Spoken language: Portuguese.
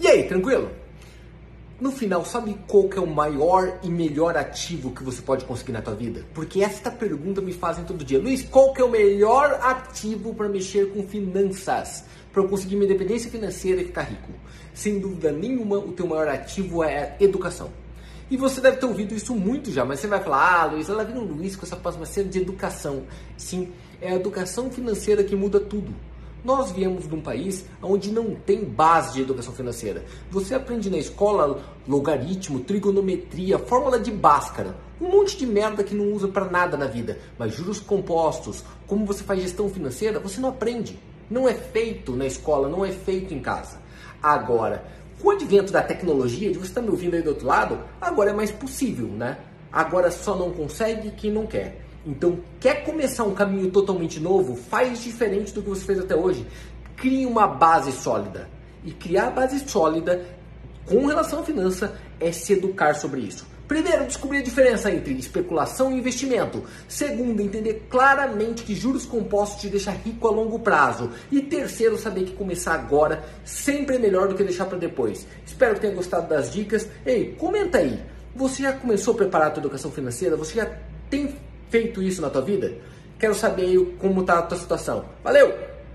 E aí, tranquilo? No final, sabe qual que é o maior e melhor ativo que você pode conseguir na tua vida? Porque esta pergunta me fazem todo dia. Luiz, qual que é o melhor ativo para mexer com finanças? Para eu conseguir minha independência financeira e ficar rico? Sem dúvida nenhuma, o teu maior ativo é a educação. E você deve ter ouvido isso muito já, mas você vai falar, ah, Luiz, ela vira um Luiz com essa pasmaceira de educação. Sim, é a educação financeira que muda tudo. Nós viemos de um país onde não tem base de educação financeira. Você aprende na escola logaritmo, trigonometria, fórmula de Bhaskara, um monte de merda que não usa para nada na vida. Mas juros compostos, como você faz gestão financeira, você não aprende. Não é feito na escola, não é feito em casa. Agora, com o advento da tecnologia, de você estar tá me ouvindo aí do outro lado, agora é mais possível, né? Agora só não consegue quem não quer. Então, quer começar um caminho totalmente novo? Faz diferente do que você fez até hoje. Crie uma base sólida. E criar a base sólida com relação à finança é se educar sobre isso. Primeiro, descobrir a diferença entre especulação e investimento. Segundo, entender claramente que juros compostos te deixam rico a longo prazo. E terceiro, saber que começar agora sempre é melhor do que deixar para depois. Espero que tenha gostado das dicas. Ei, comenta aí. Você já começou a preparar a tua educação financeira? Você já tem feito isso na tua vida? Quero saber como está a tua situação. Valeu!